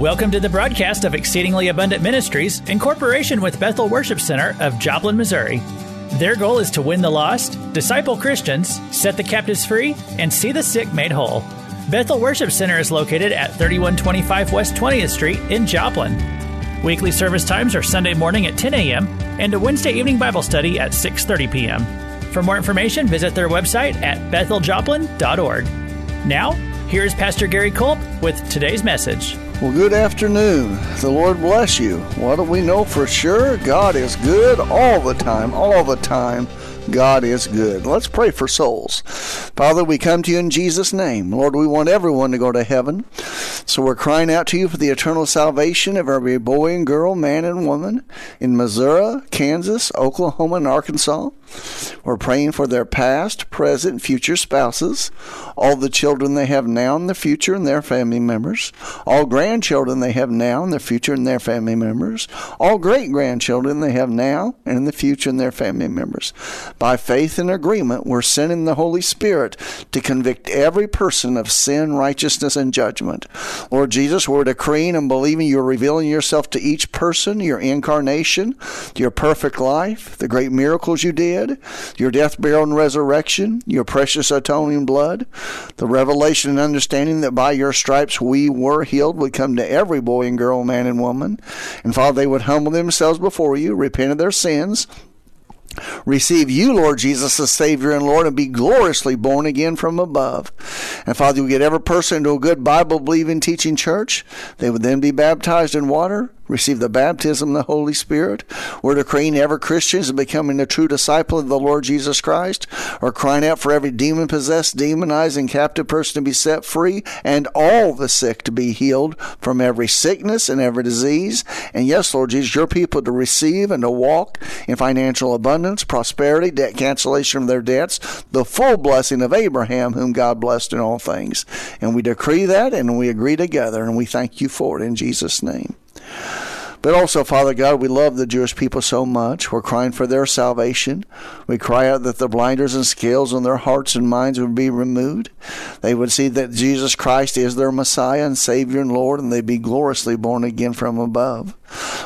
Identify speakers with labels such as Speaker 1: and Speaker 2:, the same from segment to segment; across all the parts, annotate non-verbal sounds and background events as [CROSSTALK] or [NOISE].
Speaker 1: Welcome to the broadcast of Exceedingly Abundant Ministries in cooperation with Bethel Worship Center of Joplin, Missouri. Their goal is to win the lost, disciple Christians, set the captives free, and see the sick made whole. Bethel Worship Center is located at 3125 West 20th Street in Joplin. Weekly service times are Sunday morning at 10 a.m. and a Wednesday evening Bible study at 6:30 p.m. For more information, visit their website at betheljoplin.org. Now, here's Pastor Gary Culp with today's message.
Speaker 2: Well, good afternoon. The Lord bless you. What do we know for sure? God is good all the time, all the time. God is good. Let's pray for souls. Father, we come to you in Jesus' name. Lord, we want everyone to go to heaven. So we're crying out to you for the eternal salvation of every boy and girl, man and woman in Missouri, Kansas, Oklahoma, and Arkansas. We're praying for their past, present, future spouses, all the children they have now in the future and their family members, all grandchildren they have now in the future and their family members, all great grandchildren they have now and in the future and their family members. By faith and agreement, we're sending the Holy Spirit to convict every person of sin, righteousness, and judgment. Lord Jesus, we're decreeing and believing you're revealing yourself to each person, your incarnation, your perfect life, the great miracles you did your death, burial, and resurrection, your precious atoning blood, the revelation and understanding that by your stripes we were healed would come to every boy and girl, man and woman. And Father, they would humble themselves before you, repent of their sins, receive you, Lord Jesus, as Savior and Lord, and be gloriously born again from above. And Father, you get every person into a good Bible believing teaching church. They would then be baptized in water, receive the baptism of the Holy Spirit. We're decreeing every Christian is becoming a true disciple of the Lord Jesus Christ. We're crying out for every demon possessed, demonized, and captive person to be set free, and all the sick to be healed from every sickness and every disease. And yes, Lord Jesus, your people to receive and to walk in financial abundance, prosperity, debt cancellation of their debts, the full blessing of Abraham, whom God blessed in all things. And we decree that and we agree together, and we thank you for it in Jesus' name. But also, Father God, we love the Jewish people so much. We're crying for their salvation. We cry out that the blinders and scales on their hearts and minds would be removed. They would see that Jesus Christ is their Messiah and Savior and Lord, and they'd be gloriously born again from above.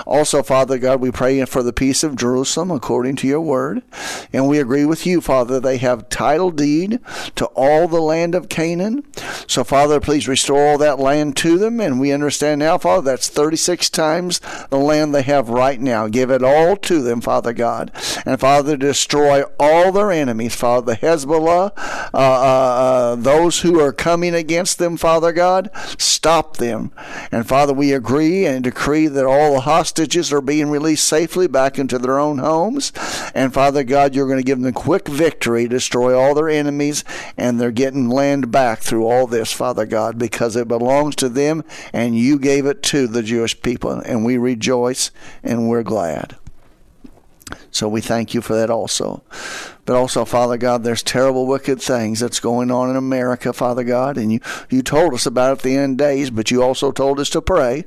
Speaker 2: Also, Father God, we pray for the peace of Jerusalem according to your word. And we agree with you, Father, they have title deed to all the land of Canaan. So, Father, please restore all that land to them. And we understand now, Father, that's 36 times the land they have right now. Give it all to them, Father God. And, Father, destroy all their enemies, Father, the Hezbollah, uh, uh, uh, those who are coming against them, Father God. Stop them. And, Father, we agree and decree that all the hostages are being released safely back into their own homes. And Father God, you're going to give them quick victory, destroy all their enemies, and they're getting land back through all this, Father God, because it belongs to them and you gave it to the Jewish people. And we rejoice and we're glad. So we thank you for that also. But also, Father God, there's terrible, wicked things that's going on in America, Father God. And you, you told us about it at the end days, but you also told us to pray.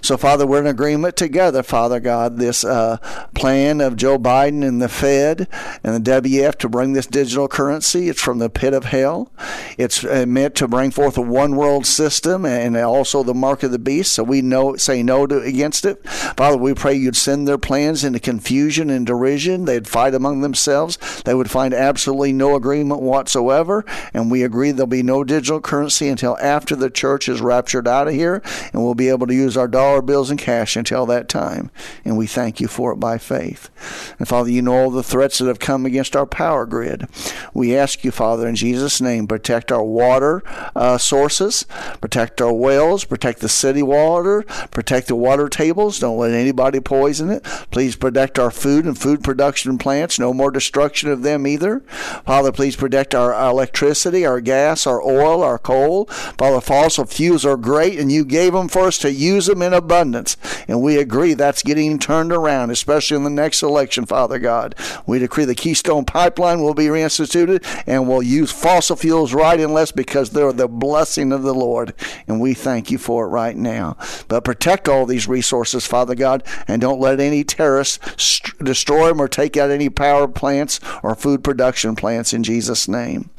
Speaker 2: So, Father, we're in agreement together, Father God, this uh, plan of Joe Biden and the Fed and the WF to bring this digital currency. It's from the pit of hell. It's uh, meant to bring forth a one world system and also the mark of the beast. So we know say no to against it. Father, we pray you'd send their plans into confusion and derision. They'd fight among themselves they would find absolutely no agreement whatsoever, and we agree there'll be no digital currency until after the church is raptured out of here, and we'll be able to use our dollar bills and cash until that time. And we thank you for it by faith. And Father, you know all the threats that have come against our power grid. We ask you, Father, in Jesus' name, protect our water uh, sources, protect our wells, protect the city water, protect the water tables. Don't let anybody poison it. Please protect our food and food production plants. No more destruction of them either. Father, please protect our electricity, our gas, our oil, our coal. Father, fossil fuels are great, and you gave them for us to use them in abundance. And we agree that's getting turned around, especially in the next election, Father God. We decree the Keystone Pipeline will be reinstituted, and we'll use fossil fuels right and less because they're the blessing of the Lord. And we thank you for it right now. But protect all these resources, Father God, and don't let any terrorists st- destroy them or take out any power plants or food production plants in Jesus' name.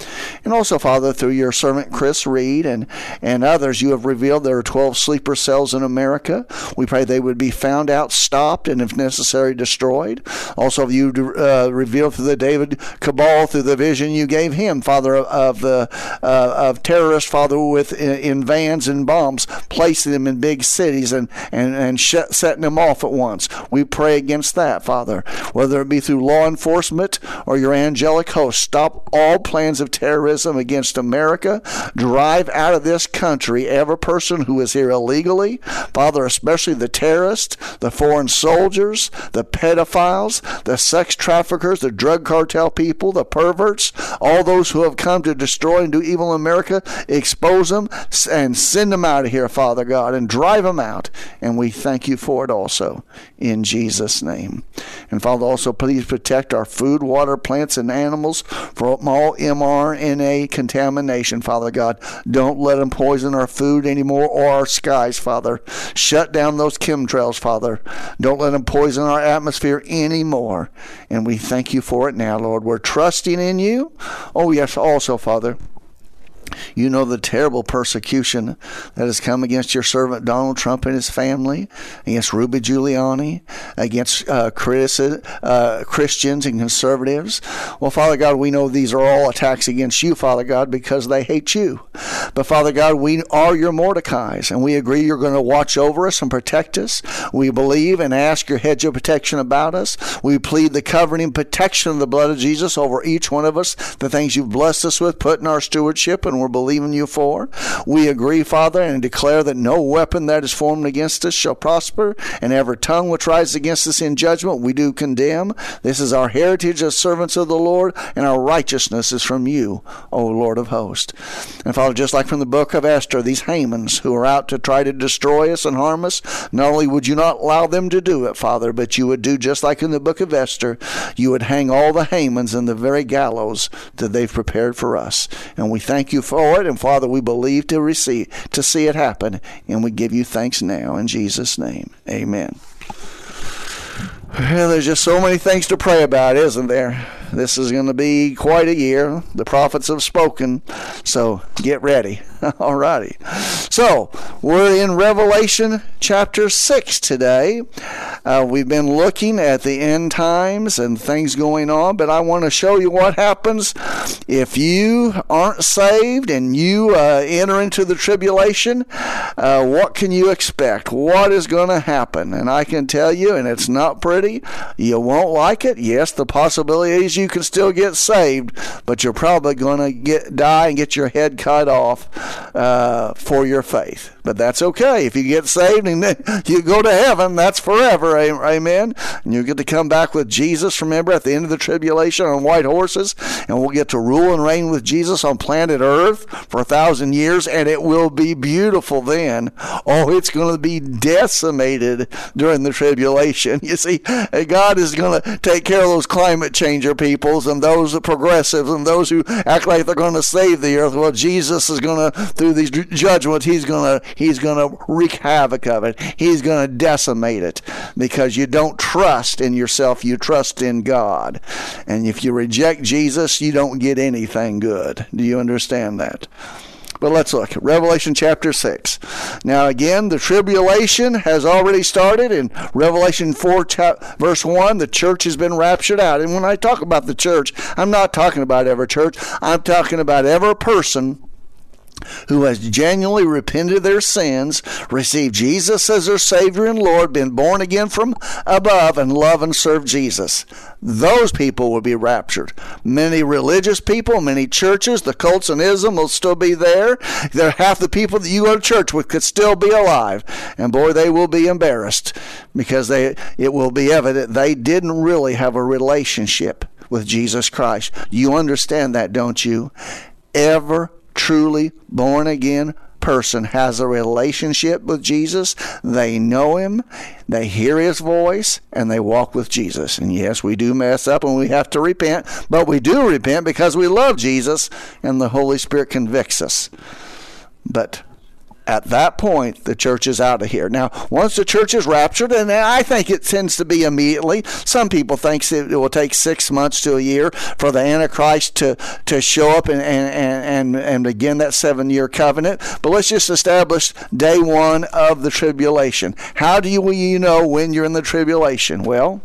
Speaker 2: And also, Father, through your servant Chris Reed and, and others, you have revealed there are 12 sleeper cells in America. We pray they would be found out, stopped, and if necessary, destroyed. Also, you uh, revealed through the David Cabal, through the vision you gave him, Father, of the uh, of terrorists, Father, with in, in, vans and bombs, placing them in big cities and and and sh- setting them off at once. We pray against that, Father, whether it be through law enforcement or your angelic host. Stop all plans of terrorism against America. Drive out of this country every person who is here illegally, Father, especially the terrorists, the foreign soldiers, the pedophiles, the sex traffickers, the drug cartel people, the perverts, all those who have come to destroy and do evil in America. Expose them and send them out of here, Father God, and drive them out. And we thank you for it also in Jesus' name. And Father, also please protect our food, water, plants, and animals from all mRNA contamination, Father God. Don't let them poison our food anymore or our skies, Father. Shut down those chemtrails, Father. Don't let them poison our atmosphere anymore. And we thank you for it now, Lord. We're trusting in you. Oh, yes, also, Father. You know the terrible persecution that has come against your servant Donald Trump and his family, against Rudy Giuliani, against uh, uh, Christians and conservatives. Well, Father God, we know these are all attacks against you, Father God, because they hate you. But Father God, we are your Mordecai's, and we agree you're going to watch over us and protect us. We believe and ask your hedge of protection about us. We plead the covering and protection of the blood of Jesus over each one of us, the things you've blessed us with, put in our stewardship, and we're believing you for. We agree, Father, and declare that no weapon that is formed against us shall prosper, and every tongue which rises against us in judgment we do condemn. This is our heritage as servants of the Lord, and our righteousness is from you, O Lord of hosts. And Father, just like from the book of Esther, these Hamans who are out to try to destroy us and harm us, not only would you not allow them to do it, Father, but you would do just like in the book of Esther, you would hang all the Hamans in the very gallows that they've prepared for us. And we thank you for it, and Father, we believe to receive to see it happen, and we give you thanks now in Jesus' name. Amen. Well, there's just so many things to pray about, isn't there? This is going to be quite a year. The prophets have spoken, so get ready. [LAUGHS] All righty. So, we're in Revelation chapter 6 today. Uh, we've been looking at the end times and things going on, but I want to show you what happens if you aren't saved and you uh, enter into the tribulation. Uh, what can you expect? What is going to happen? And I can tell you, and it's not pretty, you won't like it. Yes, the possibility you can still get saved, but you're probably going to get die and get your head cut off uh, for your faith. But that's okay. If you get saved and [LAUGHS] you go to heaven, that's forever. Amen. And you get to come back with Jesus, remember, at the end of the tribulation on white horses. And we'll get to rule and reign with Jesus on planet Earth for a thousand years. And it will be beautiful then. Oh, it's going to be decimated during the tribulation. [LAUGHS] You see, eh, God is going to take care of those climate changer peoples and those progressives and those who act like they're going to save the earth. Well, Jesus is going to, through these judgments, he's going to He's going to wreak havoc of it. He's going to decimate it because you don't trust in yourself, you trust in God. And if you reject Jesus, you don't get anything good. Do you understand that? But let's look. Revelation chapter 6. Now, again, the tribulation has already started. In Revelation 4, verse 1, the church has been raptured out. And when I talk about the church, I'm not talking about every church, I'm talking about every person who has genuinely repented of their sins, received Jesus as their Savior and Lord, been born again from above, and love and serve Jesus. Those people will be raptured. Many religious people, many churches, the cults and ism will still be there. There half the people that you go to church with could still be alive. And boy, they will be embarrassed because they it will be evident they didn't really have a relationship with Jesus Christ. You understand that, don't you? Ever truly born again person has a relationship with Jesus, they know Him, they hear His voice, and they walk with Jesus. And yes, we do mess up and we have to repent, but we do repent because we love Jesus and the Holy Spirit convicts us. But at that point, the church is out of here. Now, once the church is raptured, and I think it tends to be immediately. Some people think it will take six months to a year for the Antichrist to, to show up and, and, and, and begin that seven year covenant. But let's just establish day one of the tribulation. How do you, you know when you're in the tribulation? Well,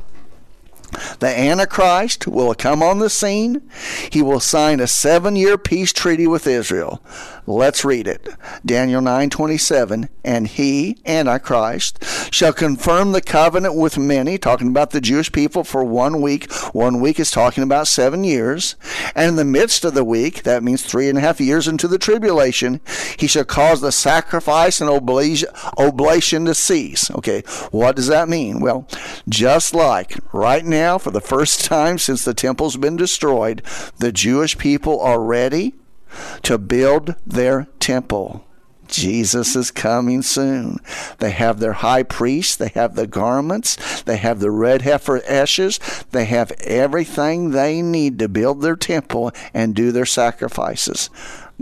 Speaker 2: the Antichrist will come on the scene. He will sign a seven year peace treaty with Israel. Let's read it. Daniel 9:27 and he antichrist shall confirm the covenant with many talking about the Jewish people for one week. One week is talking about 7 years. And in the midst of the week, that means three and a half years into the tribulation, he shall cause the sacrifice and oblation to cease. Okay, what does that mean? Well, just like right now for the first [LAUGHS] time since the temple's been destroyed, the Jewish people are ready to build their temple. Jesus is coming soon. They have their high priest, they have the garments, they have the red heifer ashes, they have everything they need to build their temple and do their sacrifices.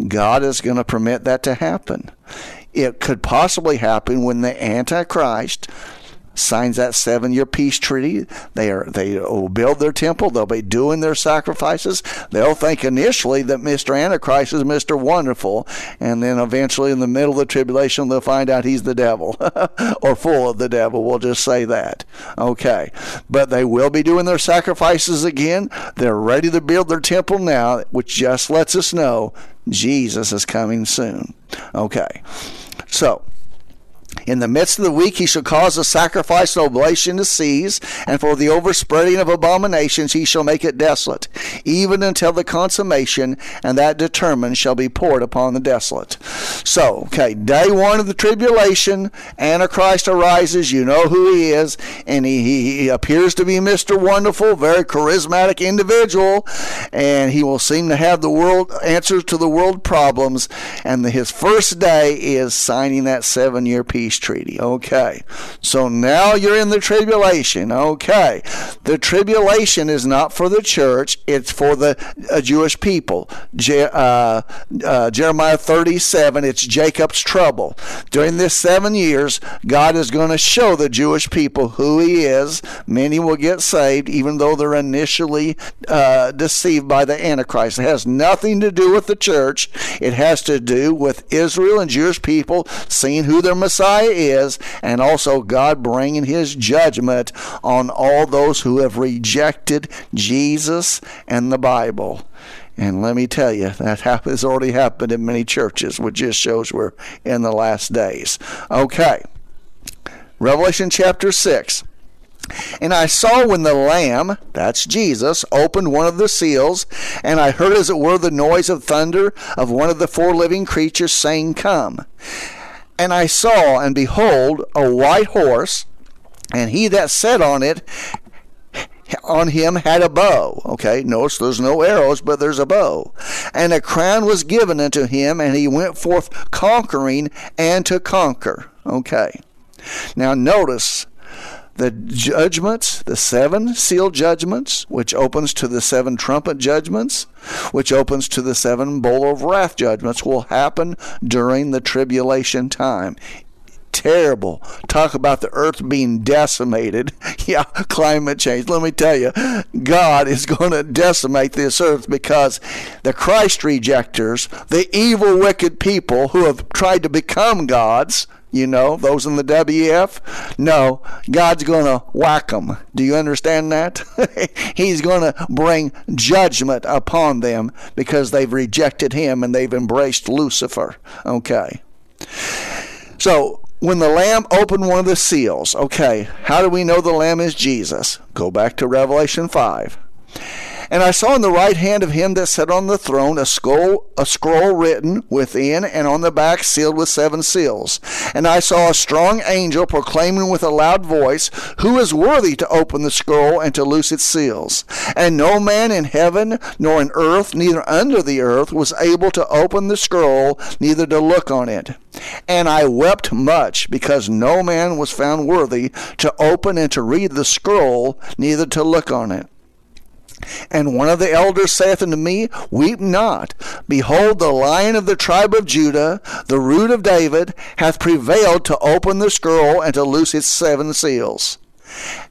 Speaker 2: God is going to permit that to happen. It could possibly happen when the Antichrist signs that seven year peace treaty. They are they will build their temple. They'll be doing their sacrifices. They'll think initially that Mr. Antichrist is Mr. Wonderful, and then eventually in the middle of the tribulation they'll find out he's the devil [LAUGHS] or full of the devil. We'll just say that. Okay. But they will be doing their sacrifices again. They're ready to build their temple now, which just lets us know Jesus is coming soon. Okay. So, in the midst of the week he shall cause the sacrifice and oblation to cease, and for the overspreading of abominations he shall make it desolate, even until the consummation, and that determined shall be poured upon the desolate. So, okay, day one of the tribulation, Antichrist arises, you know who he is, and he, he appears to be Mr. Wonderful, very charismatic individual, and he will seem to have the world answers to the world problems, and the, his first day is signing that seven year peace peace treaty. Okay. So now you're in the tribulation. Okay. The tribulation is not for the church, it's for the uh, Jewish people. Je- uh, uh, Jeremiah 37, it's Jacob's trouble. During this seven years, God is going to show the Jewish people who He is. Many will get saved, even though they're initially uh, deceived by the Antichrist. It has nothing to do with the church, it has to do with Israel and Jewish people seeing who their Messiah Is, and also God bringing his judgment on all those who have rejected Jesus and the Bible. And let me tell you, that has already happened in many churches, which just shows we're in the last days. Okay. Revelation chapter 6. And I saw when the Lamb, that's Jesus, opened one of the seals, and I heard as it were the noise of thunder of one of the four living creatures saying, Come. And I saw, and behold, a white horse, and he that sat on it on him had a bow. Okay, notice there's no arrows, but there's a bow. And a crown was given unto him, and he went forth conquering and to conquer. Okay. Now notice the judgments, the seven seal judgments, which opens to the seven trumpet judgments, which opens to the seven bowl of wrath judgments, will happen during the tribulation time terrible. Talk about the earth being decimated. [LAUGHS] Yeah, climate change. Let me tell you, God is going to decimate this earth because the Christ rejectors, the evil, wicked people who have tried to become gods, you know, those in the WF. No, God's going to whack them. Do you understand that? [LAUGHS] He's going to bring judgment upon them because they've rejected Him and they've embraced Lucifer. Okay. So, when the Lamb opened one of the seals, okay, how do we know the Lamb is Jesus? Go back to Revelation 5. And I saw in the right hand of him that sat on the throne a scroll, a scroll written within and on the back sealed with seven seals. And I saw a strong angel proclaiming with a loud voice, Who is worthy to open the scroll and to loose its seals? And no man in heaven, nor in earth, neither under the earth, was able to open the scroll, neither to look on it. And I wept much, because no man was found worthy to open and to read the scroll, neither to look on it. And one of the elders saith unto me, Weep not. Behold, the lion of the tribe of Judah, the root of David, hath prevailed to open the scroll and to loose its seven seals.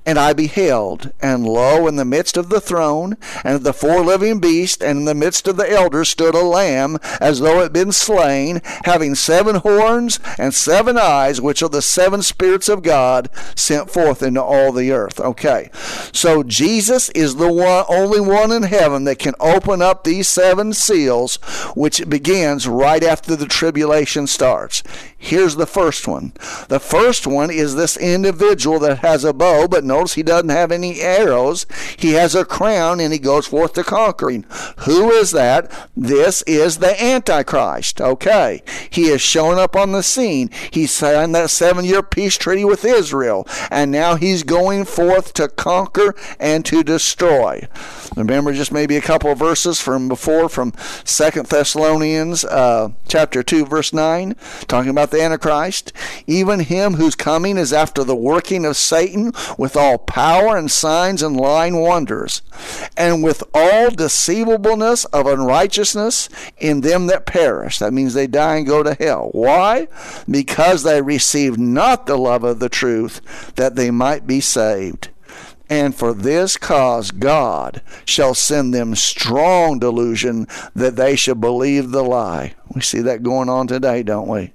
Speaker 2: And I beheld, and lo, in the midst of the throne, and of the four living beasts, and in the midst of the elders stood a lamb, as though it had been slain, having seven horns and seven eyes, which are the seven spirits of God sent forth into all the earth. Okay, so Jesus is the one, only one in heaven that can open up these seven seals, which begins right after the tribulation starts. Here's the first one. The first one is this individual that has a bow, but notice he doesn't have any arrows. He has a crown and he goes forth to conquering. Who is that? This is the Antichrist. Okay. He has shown up on the scene. He signed that seven year peace treaty with Israel, and now he's going forth to conquer and to destroy. Remember just maybe a couple of verses from before from Second Thessalonians uh, chapter 2, verse 9, talking about the Antichrist. Even him whose coming is after the working of Satan with all power and signs and lying wonders, and with all deceivableness of unrighteousness in them that perish. That means they die and go to hell. Why? Because they received not the love of the truth that they might be saved. And for this cause God shall send them strong delusion that they shall believe the lie. We see that going on today, don't we?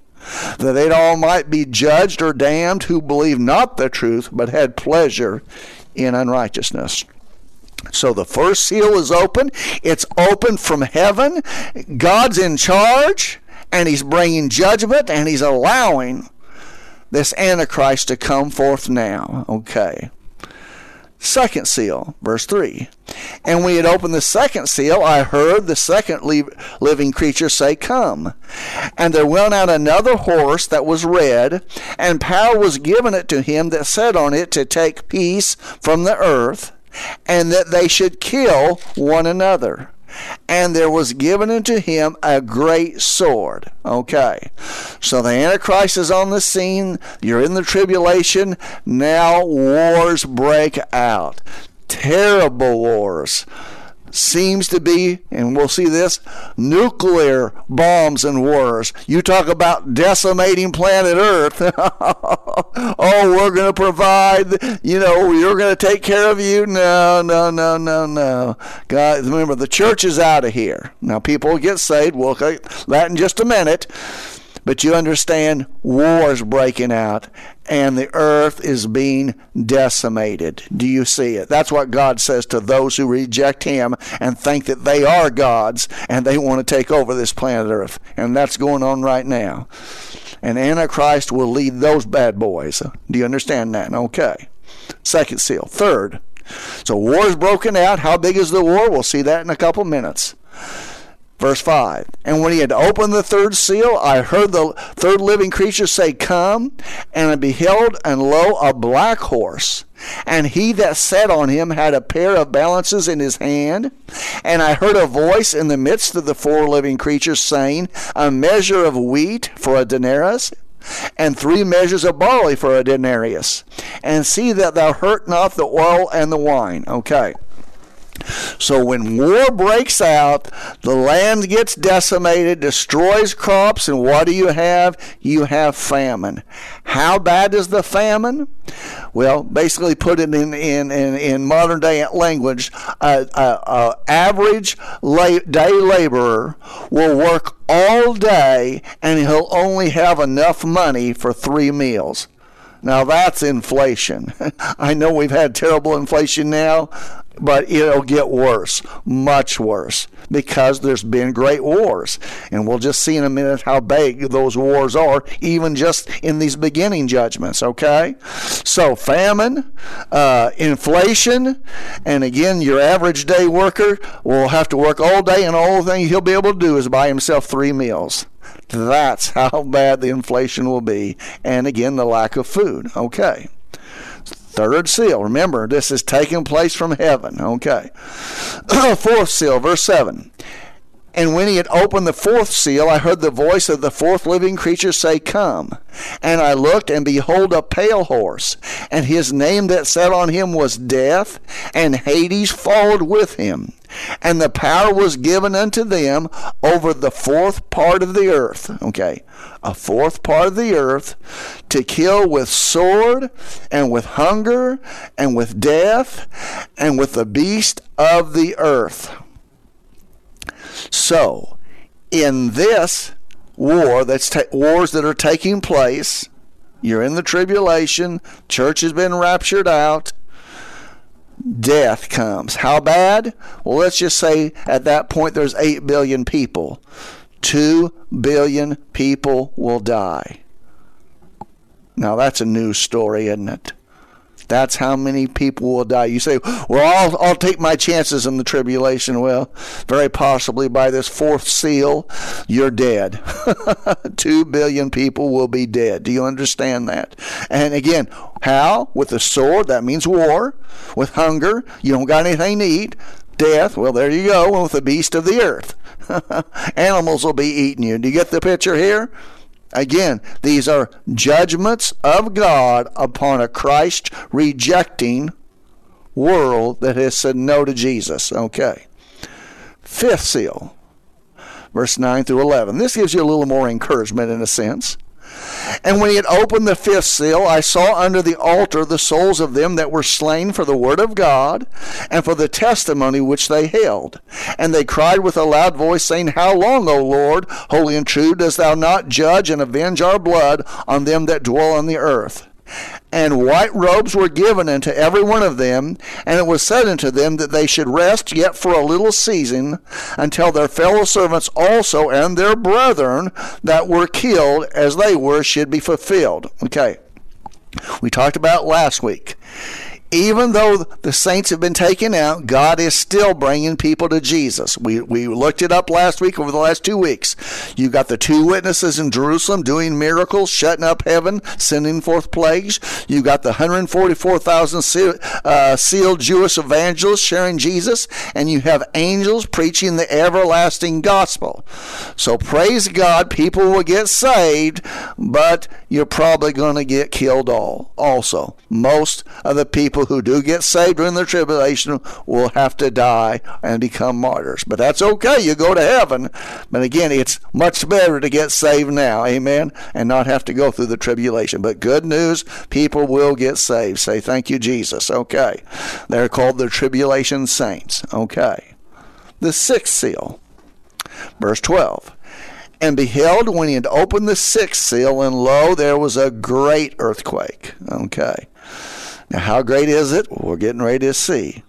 Speaker 2: That they all might be judged or damned who believed not the truth, but had pleasure in unrighteousness. So the first seal is open. It's open from heaven. God's in charge, and He's bringing judgment, and He's allowing this Antichrist to come forth now. Okay. Second seal, verse 3. And when he had opened the second seal, I heard the second living creature say, Come. And there went out another horse that was red, and power was given it to him that sat on it to take peace from the earth, and that they should kill one another and there was given unto him a great sword. Okay. So the Antichrist is on the scene. You're in the tribulation. Now wars break out. Terrible wars seems to be, and we'll see this, nuclear bombs and wars. You talk about decimating planet Earth. [LAUGHS] oh, we're going to provide, you know, you're going to take care of you. No, no, no, no, no. God, remember, the church is out of here. Now, people get saved. We'll get that in just a minute. But you understand wars breaking out and the earth is being decimated. Do you see it? That's what God says to those who reject Him and think that they are gods and they want to take over this planet Earth. And that's going on right now. And Antichrist will lead those bad boys. Do you understand that? Okay. Second seal. Third. So war's broken out. How big is the war? We'll see that in a couple minutes. Verse 5 And when he had opened the third seal, I heard the third living creature say, Come. And I beheld, and lo, a black horse. And he that sat on him had a pair of balances in his hand. And I heard a voice in the midst of the four living creatures saying, A measure of wheat for a denarius, and three measures of barley for a denarius. And see that thou hurt not the oil and the wine. Okay. So when war breaks out, the land gets decimated, destroys crops, and what do you have? You have famine. How bad is the famine? Well, basically, put it in in, in, in modern day language, an average la- day laborer will work all day and he'll only have enough money for three meals. Now that's inflation. [LAUGHS] I know we've had terrible inflation now but it'll get worse, much worse, because there's been great wars. And we'll just see in a minute how big those wars are, even just in these beginning judgments, okay? So, famine, uh, inflation, and again, your average day worker will have to work all day, and all the thing he'll be able to do is buy himself three meals. That's [LAUGHS] how bad the inflation will be. And again, the lack of food, okay? Third seal. Remember, this is taking place from heaven. Okay. [CLEARS THROAT] Fourth seal, verse 7. And when he had opened the fourth seal, I heard the voice of the fourth living creature say, Come. And I looked, and behold, a pale horse, and his name that sat on him was Death, and Hades followed with him. And the power was given unto them over the fourth part of the earth. Okay, a fourth part of the earth to kill with sword, and with hunger, and with death, and with the beast of the earth. So, in this war, that's ta- wars that are taking place, you're in the tribulation, church has been raptured out, death comes. How bad? Well, let's just say at that point there's 8 billion people. 2 billion people will die. Now, that's a news story, isn't it? That's how many people will die. You say, well, I'll, I'll take my chances in the tribulation. Well, very possibly by this fourth seal, you're dead. [LAUGHS] Two billion people will be dead. Do you understand that? And again, how? With the sword, that means war. With hunger, you don't got anything to eat. Death, well, there you go. And With the beast of the earth. [LAUGHS] Animals will be eating you. Do you get the picture here? Again, these are judgments of God upon a Christ rejecting world that has said no to Jesus. Okay. Fifth seal, verse 9 through 11. This gives you a little more encouragement in a sense. And when he had opened the fifth seal, I saw under the altar the souls of them that were slain for the word of God and for the testimony which they held. And they cried with a loud voice, saying, How long, O Lord, holy and true, dost thou not judge and avenge our blood on them that dwell on the earth? And white robes were given unto every one of them, and it was said unto them that they should rest yet for a little season, until their fellow servants also and their brethren that were killed as they were should be fulfilled. Okay. We talked about last week even though the saints have been taken out, God is still bringing people to Jesus. We, we looked it up last week over the last two weeks. You've got the two witnesses in Jerusalem doing miracles, shutting up heaven, sending forth plagues. You've got the 144,000 seal, uh, sealed Jewish evangelists sharing Jesus, and you have angels preaching the everlasting gospel. So praise God, people will get saved, but you're probably going to get killed all also. Most of the people who do get saved during the tribulation will have to die and become martyrs. But that's okay. You go to heaven. But again, it's much better to get saved now. Amen. And not have to go through the tribulation. But good news, people will get saved. Say, thank you, Jesus. Okay. They're called the tribulation saints. Okay. The sixth seal. Verse 12 and beheld when he had opened the sixth seal, and lo, there was a great earthquake. Okay. Now, how great is it? We're getting ready to see.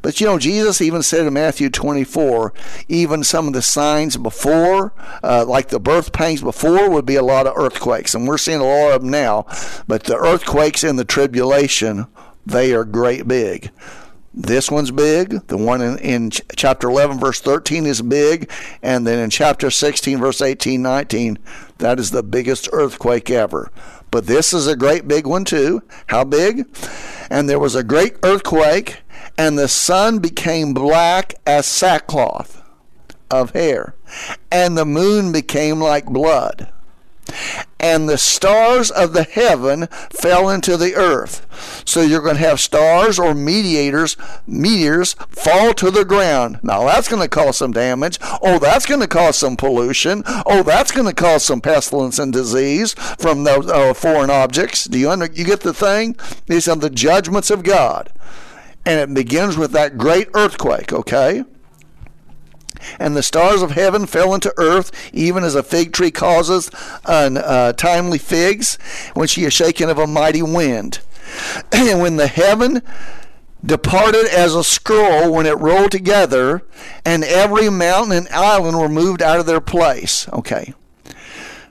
Speaker 2: But you know, Jesus even said in Matthew 24, even some of the signs before, uh, like the birth pangs before, would be a lot of earthquakes. And we're seeing a lot of them now. But the earthquakes in the tribulation, they are great big. This one's big. The one in, in chapter 11, verse 13 is big. And then in chapter 16, verse 18, 19, that is the biggest earthquake ever. But this is a great big one too. How big? And there was a great earthquake, and the sun became black as sackcloth of hair, and the moon became like blood and the stars of the heaven fell into the earth. So you're going to have stars or mediators, meteors fall to the ground. Now that's going to cause some damage. Oh, that's going to cause some pollution. Oh, that's going to cause some pestilence and disease from those uh, foreign objects. Do you under, you get the thing? These are the judgments of God. And it begins with that great earthquake, okay? And the stars of heaven fell into earth, even as a fig tree causes untimely uh, figs when she is shaken of a mighty wind. [CLEARS THROAT] And when the heaven departed as a scroll when it rolled together, and every mountain and island were moved out of their place. Okay.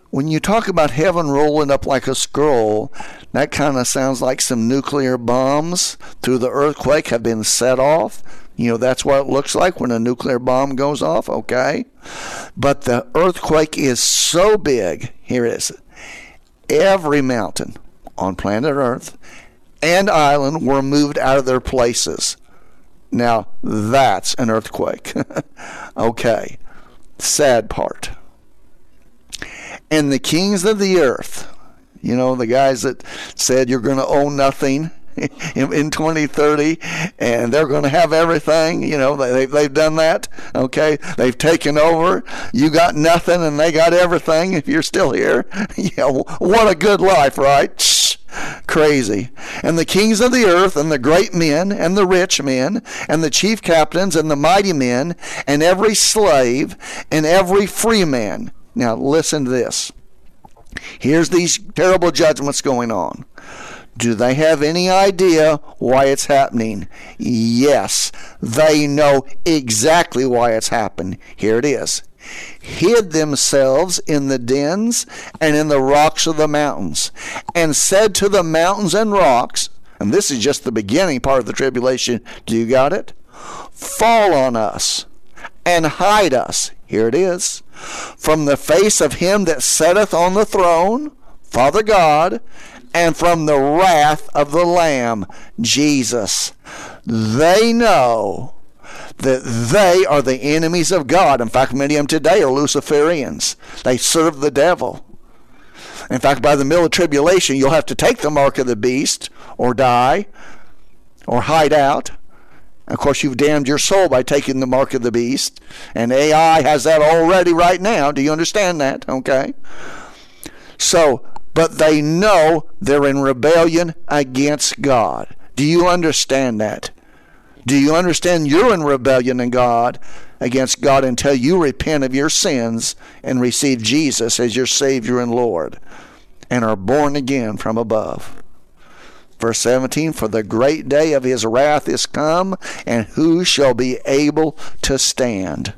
Speaker 2: When you talk about heaven rolling up like a scroll, that kind of sounds like some nuclear bombs through the earthquake have been set off. You know, that's what it looks like when a nuclear bomb goes off, okay? But the earthquake is so big. Here it is. Every mountain on planet Earth and island were moved out of their places. Now, that's an earthquake. [LAUGHS] okay. sad part. And the kings of the earth, you know, the guys that said you're going to own nothing in, in 2030 and they're going to have everything. You know, they, they've done that. Okay. They've taken over. You got nothing and they got everything if you're still here. [LAUGHS] yeah, what a good life, right? crazy. And the kings of the earth, and the great men, and the rich men, and the chief captains, and the mighty men, and every slave, and every free man. Now, listen to this. Here's these terrible judgments going on. Do they have any idea why it's happening? Yes, they know exactly why it's happened. Here it is. Hid themselves in the dens and in the rocks of the mountains, and said to the mountains and rocks, and this is just the beginning part of the tribulation. Do you got it? Fall on us and hide us. Here it is. From the face of him that sitteth on the throne, Father God, and from the wrath of the Lamb, Jesus. They know that they are the enemies of God. In fact, many of them today are Luciferians. They serve the devil. In fact, by the middle of tribulation, you'll have to take the mark of the beast or die or hide out. Of course, you've damned your soul by taking the mark of the beast. And AI has that already right now. Do you understand that? Okay. So, but they know they're in rebellion against God. Do you understand that? Do you understand you're in rebellion in God against God until you repent of your sins and receive Jesus as your Savior and Lord and are born again from above? Verse 17 For the great day of his wrath is come, and who shall be able to stand?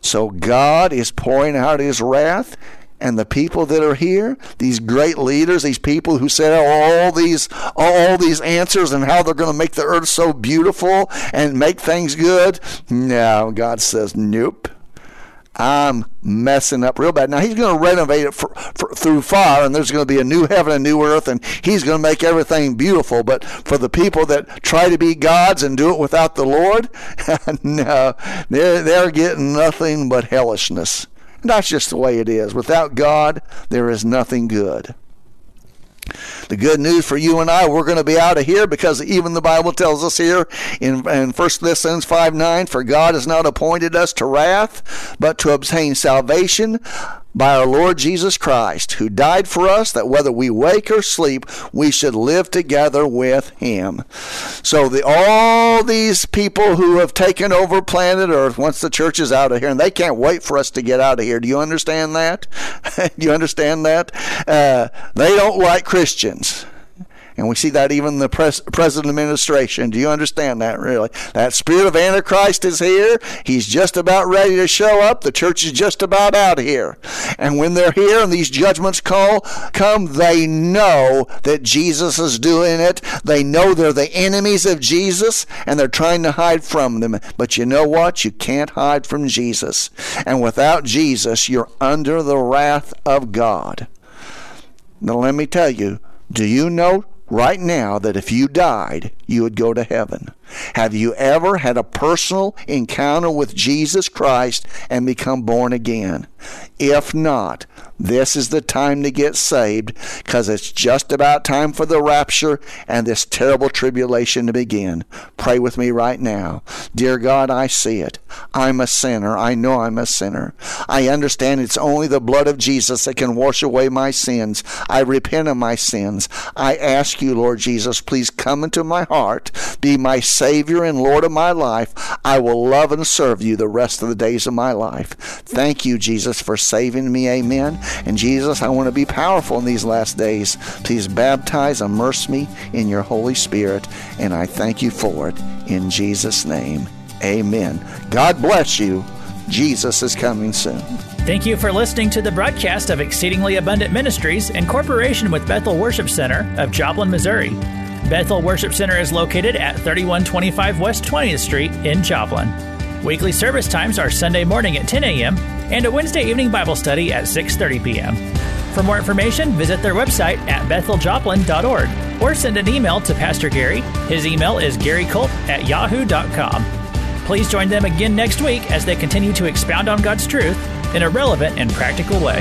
Speaker 2: So God is pouring out his wrath and the people that are here, these great leaders, these people who said all these all these answers and how they're going to make the earth so beautiful and make things good. No, God says nope. I'm messing up real bad. Now he's going to renovate it for, for, through fire, and there's going to be a new heaven and new earth, and he's going to make everything beautiful. But for the people that try to be gods and do it without the Lord, [LAUGHS] no, they're they're getting nothing but hellishness. That's just the way it is. Without God, there is nothing good. The good news for you and I, we're going to be out of here because even the Bible tells us here in, in 1 Thessalonians 5 9, for God has not appointed us to wrath, but to obtain salvation by our Lord Jesus Christ, who died for us that whether we wake or sleep, we should live together with him. So the, all these people who have taken over planet Earth once the church is out of here, and they can't wait for us to get out of here. Do you understand that? [LAUGHS] Do you understand that? Uh, they don't like Christians. And we see that even in the pres- present administration. Do you understand that, really? That spirit of Antichrist is here. He's just about ready to show up. The church is just about out here. And when they're here and these judgments call come, they know that Jesus is doing it. They know they're the enemies of Jesus and they're trying to hide from them. But you know what? You can't hide from Jesus. And without Jesus, you're under the wrath of God. Now, let me tell you, do you know right now that if you died, you would go to heaven. Have you ever had a personal encounter with Jesus Christ and become born again? If not, this is the time to get saved because it's just about time for the rapture and this terrible tribulation to begin. Pray with me right now. Dear God, I see it. I'm a sinner. I know I'm a sinner. I understand it's only the blood of Jesus that can wash away my sins. I repent of my sins. I ask you, Lord Jesus, please come into my heart. Be my Savior and Lord of my life. I will love and serve you the rest of the days of my life. Thank you, Jesus, for saving me. Amen. And Jesus, I want to be powerful in these last days. Please baptize, immerse me in your Holy Spirit. And I thank you for it. In Jesus' name, amen. God bless you. Jesus is coming soon.
Speaker 1: Thank you for listening to the broadcast of Exceedingly Abundant Ministries in cooperation with Bethel Worship Center of Joplin, Missouri. Bethel Worship Center is located at 3125 West 20th Street in Joplin. Weekly service times are Sunday morning at 10 a.m. and a Wednesday evening Bible study at 6:30 p.m. For more information, visit their website at betheljoplin.org or send an email to Pastor Gary. His email is garycolt at yahoo.com. Please join them again next week as they continue to expound on God's truth in a relevant and practical way.